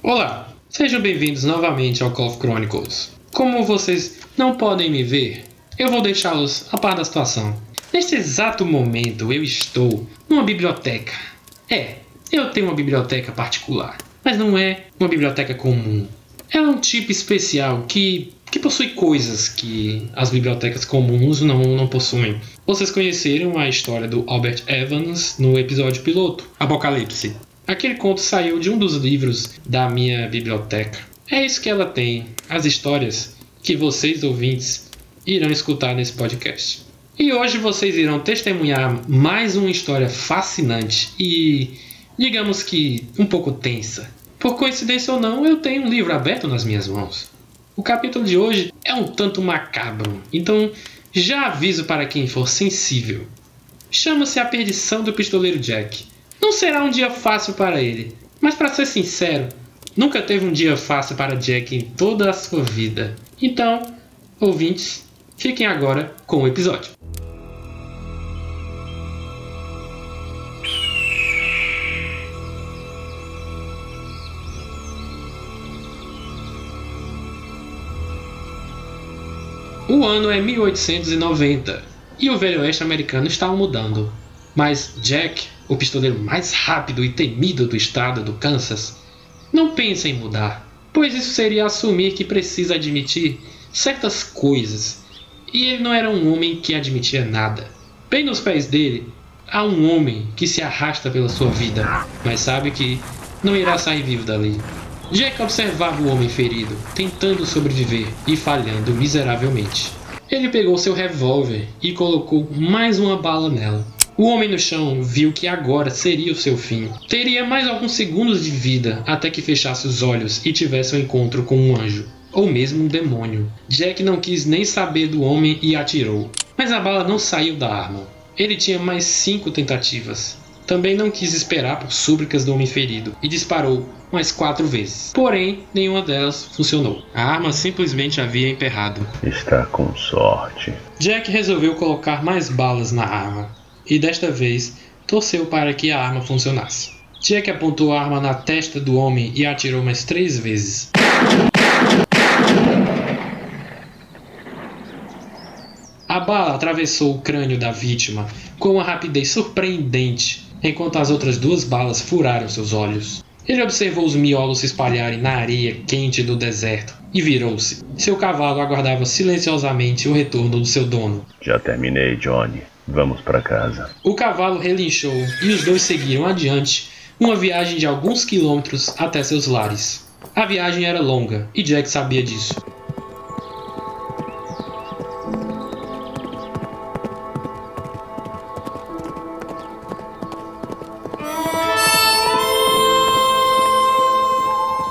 Olá, sejam bem-vindos novamente ao Call of Chronicles. Como vocês não podem me ver, eu vou deixá-los a par da situação. Neste exato momento eu estou numa biblioteca. É, eu tenho uma biblioteca particular, mas não é uma biblioteca comum. Ela é um tipo especial que, que possui coisas que as bibliotecas comuns não, não possuem. Vocês conheceram a história do Albert Evans no episódio piloto, Apocalipse. Aquele conto saiu de um dos livros da minha biblioteca. É isso que ela tem, as histórias que vocês ouvintes irão escutar nesse podcast. E hoje vocês irão testemunhar mais uma história fascinante e, digamos que, um pouco tensa. Por coincidência ou não, eu tenho um livro aberto nas minhas mãos. O capítulo de hoje é um tanto macabro, então já aviso para quem for sensível. Chama-se A Perdição do Pistoleiro Jack não será um dia fácil para ele, mas para ser sincero, nunca teve um dia fácil para Jack em toda a sua vida. Então, ouvintes, fiquem agora com o episódio. O ano é 1890 e o Velho Oeste americano está mudando. Mas Jack o pistoleiro mais rápido e temido do estado do Kansas, não pensa em mudar, pois isso seria assumir que precisa admitir certas coisas, e ele não era um homem que admitia nada. Bem nos pés dele há um homem que se arrasta pela sua vida, mas sabe que não irá sair vivo dali. Jack observava o homem ferido, tentando sobreviver e falhando miseravelmente. Ele pegou seu revólver e colocou mais uma bala nela. O homem no chão viu que agora seria o seu fim. Teria mais alguns segundos de vida até que fechasse os olhos e tivesse um encontro com um anjo, ou mesmo um demônio. Jack não quis nem saber do homem e atirou, mas a bala não saiu da arma. Ele tinha mais cinco tentativas. Também não quis esperar por súplicas do homem ferido e disparou mais quatro vezes. Porém, nenhuma delas funcionou. A arma simplesmente havia emperrado. Está com sorte. Jack resolveu colocar mais balas na arma e desta vez torceu para que a arma funcionasse. Jack apontou a arma na testa do homem e atirou mais três vezes. A bala atravessou o crânio da vítima com uma rapidez surpreendente, enquanto as outras duas balas furaram seus olhos. Ele observou os miolos se espalharem na areia quente do deserto e virou-se. Seu cavalo aguardava silenciosamente o retorno do seu dono. Já terminei, Johnny. Vamos para casa. O cavalo relinchou e os dois seguiram adiante, uma viagem de alguns quilômetros até seus lares. A viagem era longa e Jack sabia disso.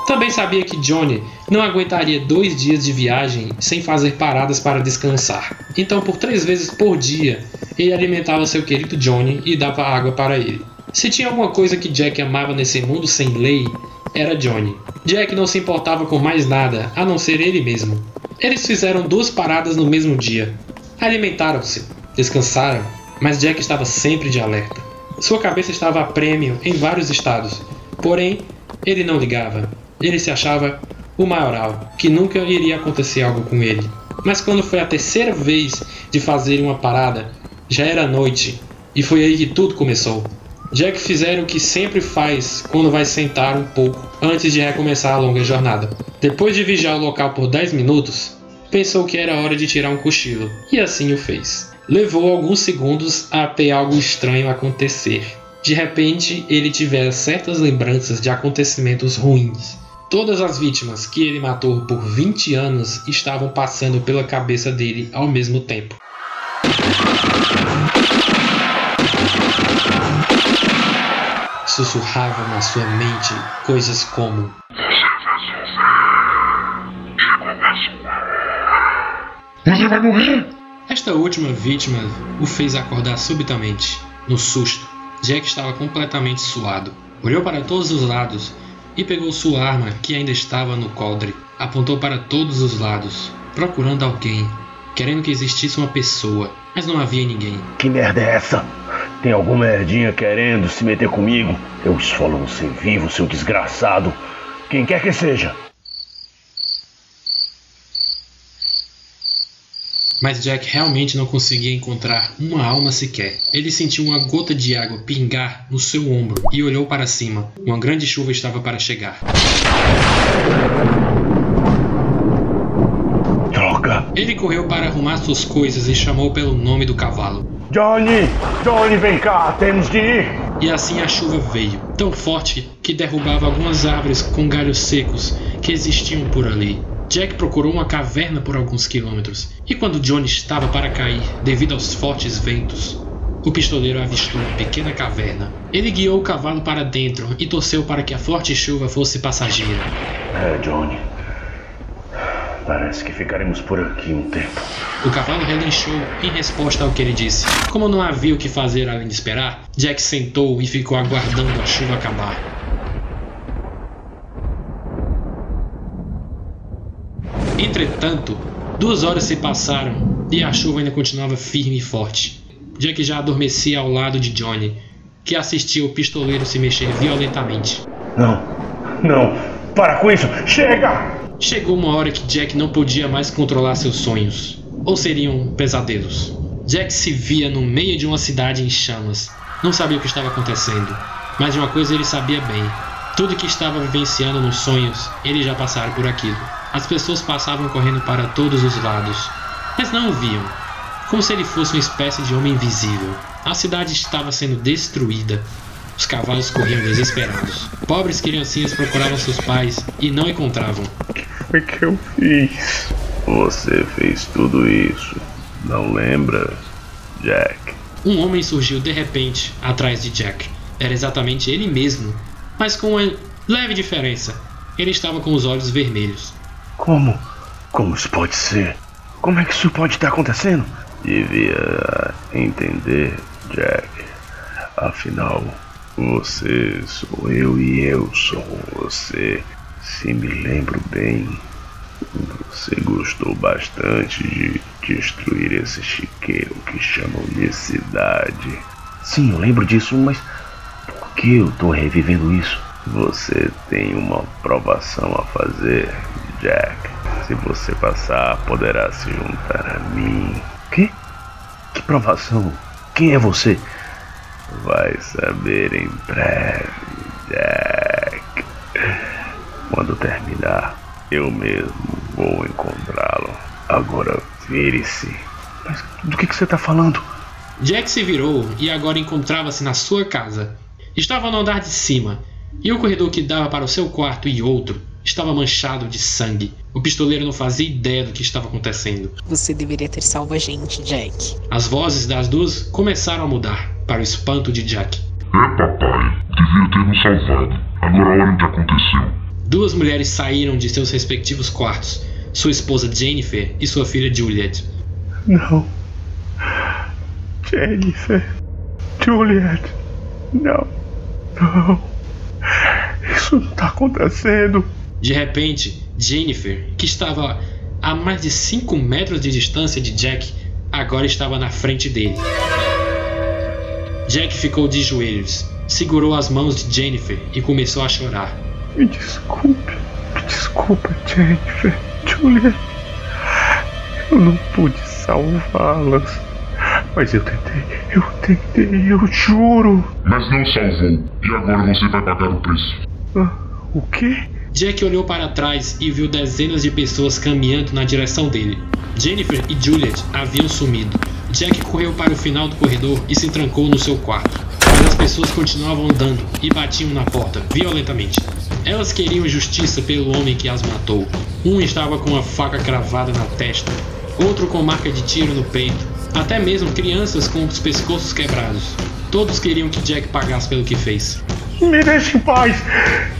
Também sabia que Johnny não aguentaria dois dias de viagem sem fazer paradas para descansar. Então, por três vezes por dia, ele alimentava seu querido Johnny e dava água para ele. Se tinha alguma coisa que Jack amava nesse mundo sem lei, era Johnny. Jack não se importava com mais nada a não ser ele mesmo. Eles fizeram duas paradas no mesmo dia. Alimentaram-se, descansaram, mas Jack estava sempre de alerta. Sua cabeça estava a prêmio em vários estados, porém, ele não ligava. Ele se achava o maioral, que nunca iria acontecer algo com ele. Mas quando foi a terceira vez de fazer uma parada, já era noite, e foi aí que tudo começou. Jack fizeram o que sempre faz quando vai sentar um pouco antes de recomeçar a longa jornada. Depois de vigiar o local por 10 minutos, pensou que era hora de tirar um cochilo, e assim o fez. Levou alguns segundos até algo estranho acontecer. De repente, ele tivera certas lembranças de acontecimentos ruins. Todas as vítimas que ele matou por 20 anos estavam passando pela cabeça dele ao mesmo tempo. Sussurrava na sua mente coisas como: Você vai morrer! Esta última vítima o fez acordar subitamente, no susto. Jack estava completamente suado. Olhou para todos os lados e pegou sua arma que ainda estava no coldre. Apontou para todos os lados, procurando alguém, querendo que existisse uma pessoa, mas não havia ninguém. Que merda é essa? Tem alguma merdinha querendo se meter comigo? Eu esfolo você vivo, seu desgraçado. Quem quer que seja. Mas Jack realmente não conseguia encontrar uma alma sequer. Ele sentiu uma gota de água pingar no seu ombro e olhou para cima. Uma grande chuva estava para chegar. Ele correu para arrumar suas coisas e chamou pelo nome do cavalo. Johnny! Johnny, vem cá! Temos de ir! E assim a chuva veio, tão forte que derrubava algumas árvores com galhos secos que existiam por ali. Jack procurou uma caverna por alguns quilômetros, e quando Johnny estava para cair, devido aos fortes ventos, o pistoleiro avistou uma pequena caverna. Ele guiou o cavalo para dentro e torceu para que a forte chuva fosse passageira. É, Johnny. Parece que ficaremos por aqui um tempo. O cavalo relinchou em resposta ao que ele disse. Como não havia o que fazer além de esperar, Jack sentou e ficou aguardando a chuva acabar. Entretanto, duas horas se passaram e a chuva ainda continuava firme e forte. Jack já adormecia ao lado de Johnny, que assistia o pistoleiro se mexer violentamente. Não, não, para com isso! Chega! Chegou uma hora que Jack não podia mais controlar seus sonhos. Ou seriam pesadelos? Jack se via no meio de uma cidade em chamas. Não sabia o que estava acontecendo, mas de uma coisa ele sabia bem: tudo que estava vivenciando nos sonhos, ele já passara por aquilo. As pessoas passavam correndo para todos os lados, mas não o viam, como se ele fosse uma espécie de homem invisível. A cidade estava sendo destruída. Os cavalos corriam desesperados. Pobres criancinhas procuravam seus pais e não encontravam. O que foi que eu fiz? Você fez tudo isso. Não lembra, Jack? Um homem surgiu de repente atrás de Jack. Era exatamente ele mesmo, mas com uma leve diferença. Ele estava com os olhos vermelhos. Como? Como isso pode ser? Como é que isso pode estar acontecendo? Devia entender, Jack. Afinal, você sou eu e eu sou você. Se me lembro bem, você gostou bastante de destruir esse chiqueiro que chamam de cidade. Sim, eu lembro disso, mas por que eu tô revivendo isso? Você tem uma provação a fazer, Jack. Se você passar, poderá se juntar a mim. Que? Que provação? Quem é você? Vai saber em breve, Jack. Quando terminar, eu mesmo vou encontrá-lo. Agora vire-se. Mas do que, que você tá falando? Jack se virou e agora encontrava-se na sua casa. Estava no andar de cima, e o corredor que dava para o seu quarto e outro estava manchado de sangue. O pistoleiro não fazia ideia do que estava acontecendo. Você deveria ter salvo a gente, Jack. As vozes das duas começaram a mudar, para o espanto de Jack. É, papai. Devia ter nos salvado. Agora olha o que aconteceu. Duas mulheres saíram de seus respectivos quartos, sua esposa Jennifer e sua filha Juliet. Não. Jennifer. Juliet. Não. Não. Isso não tá acontecendo. De repente, Jennifer, que estava a mais de 5 metros de distância de Jack, agora estava na frente dele. Jack ficou de joelhos, segurou as mãos de Jennifer e começou a chorar. Me desculpe. Me desculpa, Jennifer. Juliet. Eu não pude salvá-las. Mas eu tentei. Eu tentei, eu juro. Mas não salvou. E agora você vai pagar o preço. Ah, o quê? Jack olhou para trás e viu dezenas de pessoas caminhando na direção dele. Jennifer e Juliet haviam sumido. Jack correu para o final do corredor e se trancou no seu quarto. Mas as pessoas continuavam andando e batiam na porta violentamente. Elas queriam justiça pelo homem que as matou. Um estava com uma faca cravada na testa, outro com marca de tiro no peito, até mesmo crianças com os pescoços quebrados. Todos queriam que Jack pagasse pelo que fez. Me deixe em paz!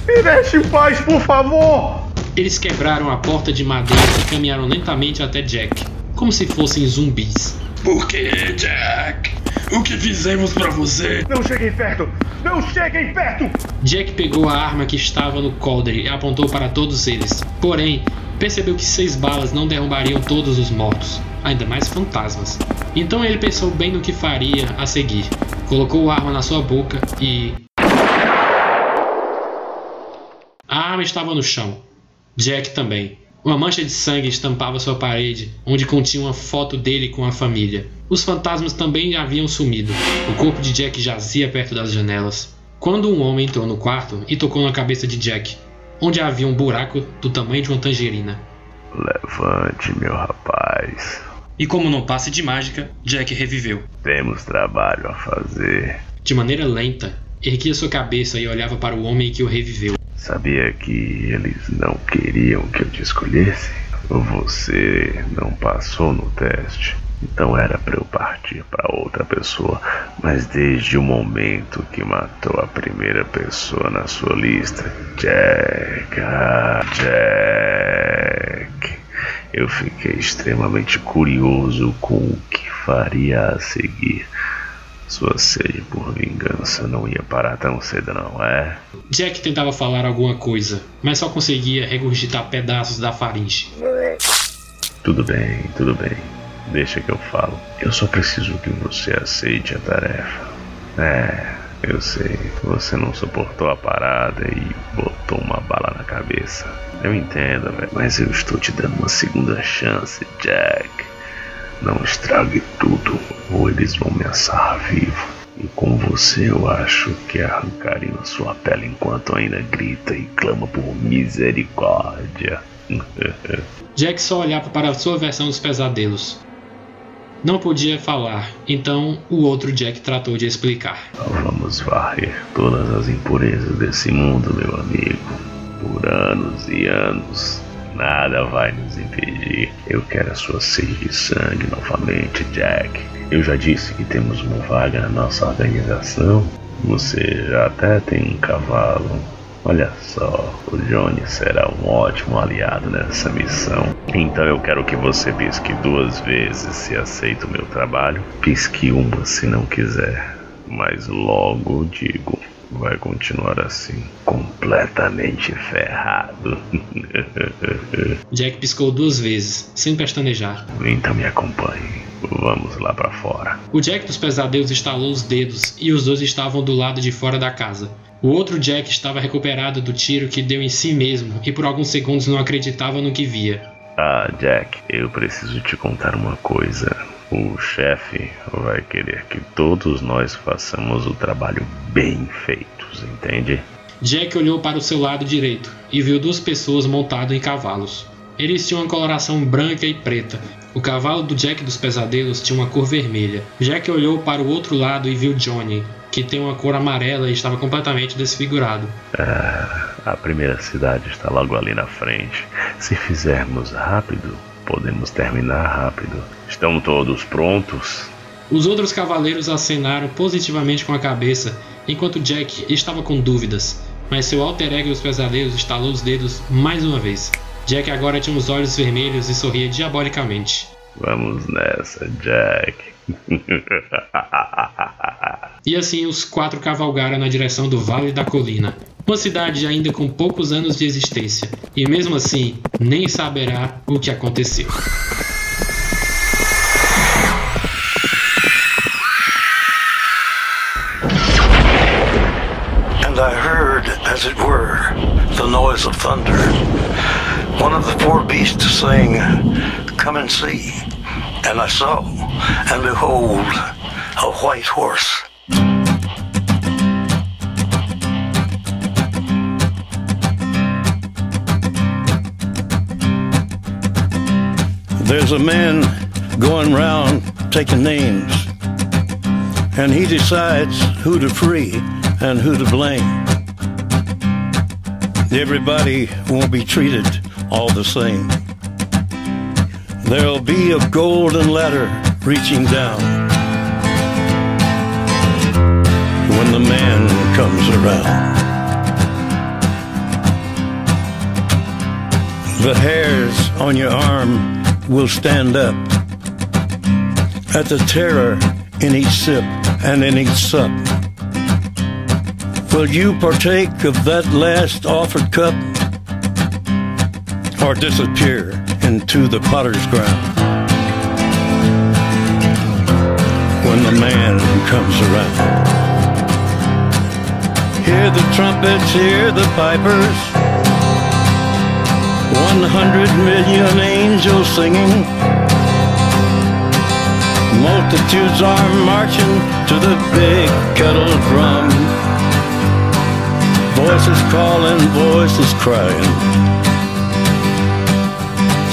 Me deixe em paz, por favor! Eles quebraram a porta de madeira e caminharam lentamente até Jack, como se fossem zumbis. Por que, Jack? O que fizemos pra você? Não cheguem perto! Não cheguem perto! Jack pegou a arma que estava no coldre e apontou para todos eles. Porém, percebeu que seis balas não derrubariam todos os mortos, ainda mais fantasmas. Então ele pensou bem no que faria a seguir. Colocou a arma na sua boca e. A arma estava no chão. Jack também. Uma mancha de sangue estampava sua parede, onde continha uma foto dele com a família. Os fantasmas também haviam sumido. O corpo de Jack jazia perto das janelas. Quando um homem entrou no quarto e tocou na cabeça de Jack, onde havia um buraco do tamanho de uma tangerina. Levante, meu rapaz. E como não passe de mágica, Jack reviveu. Temos trabalho a fazer. De maneira lenta, erguia sua cabeça e olhava para o homem que o reviveu. Sabia que eles não queriam que eu te escolhesse? Você não passou no teste. Então era para eu partir para outra pessoa, mas desde o momento que matou a primeira pessoa na sua lista, Jack, ah, Jack, eu fiquei extremamente curioso com o que faria a seguir. Sua sede por vingança não ia parar tão cedo, não é? Jack tentava falar alguma coisa, mas só conseguia regurgitar pedaços da faringe. Tudo bem, tudo bem. Deixa que eu falo. Eu só preciso que você aceite a tarefa. É, eu sei. Você não suportou a parada e botou uma bala na cabeça. Eu entendo, velho. Mas eu estou te dando uma segunda chance, Jack. Não estrague tudo, ou eles vão me assar vivo. E com você eu acho que arrancariam sua pele enquanto ainda grita e clama por misericórdia. Jack só olhava para a sua versão dos pesadelos. Não podia falar, então o outro Jack tratou de explicar. Vamos varrer todas as impurezas desse mundo, meu amigo. Por anos e anos. Nada vai nos impedir. Eu quero a sua sede de sangue novamente, Jack. Eu já disse que temos uma vaga na nossa organização. Você já até tem um cavalo. Olha só, o Johnny será um ótimo aliado nessa missão. Então eu quero que você pisque duas vezes se aceita o meu trabalho. Pisque uma se não quiser. Mas logo digo, vai continuar assim, completamente ferrado. Jack piscou duas vezes, sem pestanejar. então me acompanhe. Vamos lá para fora. O Jack dos pesadelos estalou os dedos e os dois estavam do lado de fora da casa. O outro Jack estava recuperado do tiro que deu em si mesmo e por alguns segundos não acreditava no que via. Ah, Jack, eu preciso te contar uma coisa. O chefe vai querer que todos nós façamos o trabalho bem feitos, entende? Jack olhou para o seu lado direito e viu duas pessoas montadas em cavalos. Eles tinham uma coloração branca e preta. O cavalo do Jack dos Pesadelos tinha uma cor vermelha. Jack olhou para o outro lado e viu Johnny, que tem uma cor amarela e estava completamente desfigurado. Ah, a primeira cidade está logo ali na frente. Se fizermos rápido, podemos terminar rápido. Estão todos prontos? Os outros cavaleiros acenaram positivamente com a cabeça, enquanto Jack estava com dúvidas, mas seu alter ego dos pesadelos estalou os dedos mais uma vez. Jack agora tinha os olhos vermelhos e sorria diabolicamente. Vamos nessa, Jack. e assim os quatro cavalgaram na direção do Vale da Colina, uma cidade ainda com poucos anos de existência, e mesmo assim nem saberá o que aconteceu. And I heard, as it were, the noise of thunder. One of the four beasts saying, Come and see. And I saw, and behold, a white horse. There's a man going round taking names, and he decides who to free and who to blame. Everybody won't be treated all the same. There'll be a golden ladder reaching down when the man comes around. The hairs on your arm will stand up at the terror in each sip and in each sup. Will you partake of that last offered cup or disappear into the potter's ground when the man comes around? Hear the trumpets, hear the pipers. One hundred million angels singing. Multitudes are marching to the big kettle drum. Voices calling, voices crying.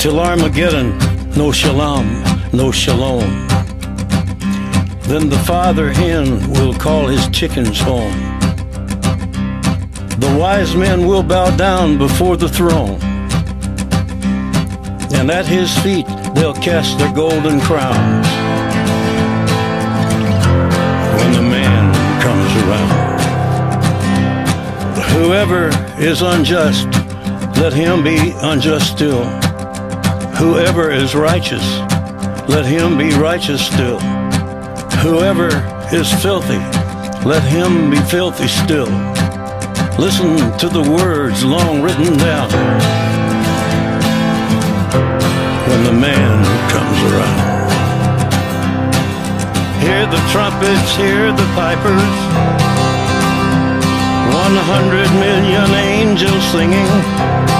Till Armageddon, no shalom, no shalom. Then the father hen will call his chickens home. The wise men will bow down before the throne. And at his feet they'll cast their golden crowns. When the man comes around. Whoever is unjust, let him be unjust still. Whoever is righteous, let him be righteous still. Whoever is filthy, let him be filthy still. Listen to the words long written down when the man comes around. Hear the trumpets, hear the pipers. One hundred million angels singing.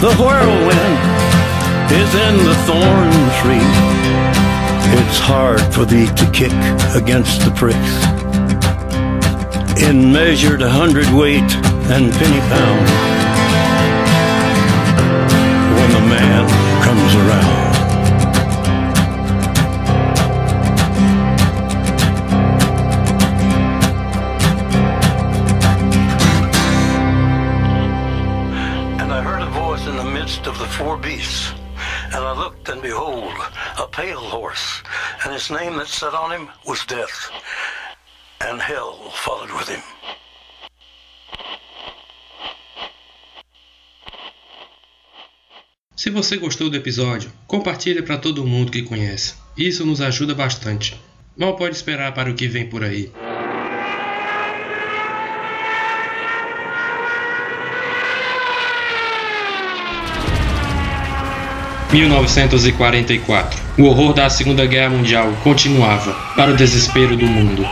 The whirlwind is in the thorn tree. It's hard for thee to kick against the pricks. In measured hundredweight and penny pound. When the man comes around. His name that sat on him was Death, and hell followed with him. Se você gostou do episódio, compartilhe para todo mundo que conhece. Isso nos ajuda bastante. Mal pode esperar para o que vem por aí. (1944) O horror da Segunda Guerra Mundial continuava, para o desespero do mundo.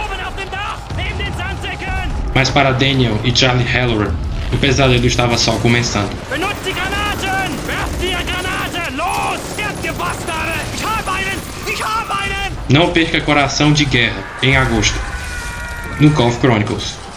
Mas para Daniel e Charlie Halloran, o pesadelo estava só começando. Não perca Coração de Guerra, em agosto, no Call of Chronicles.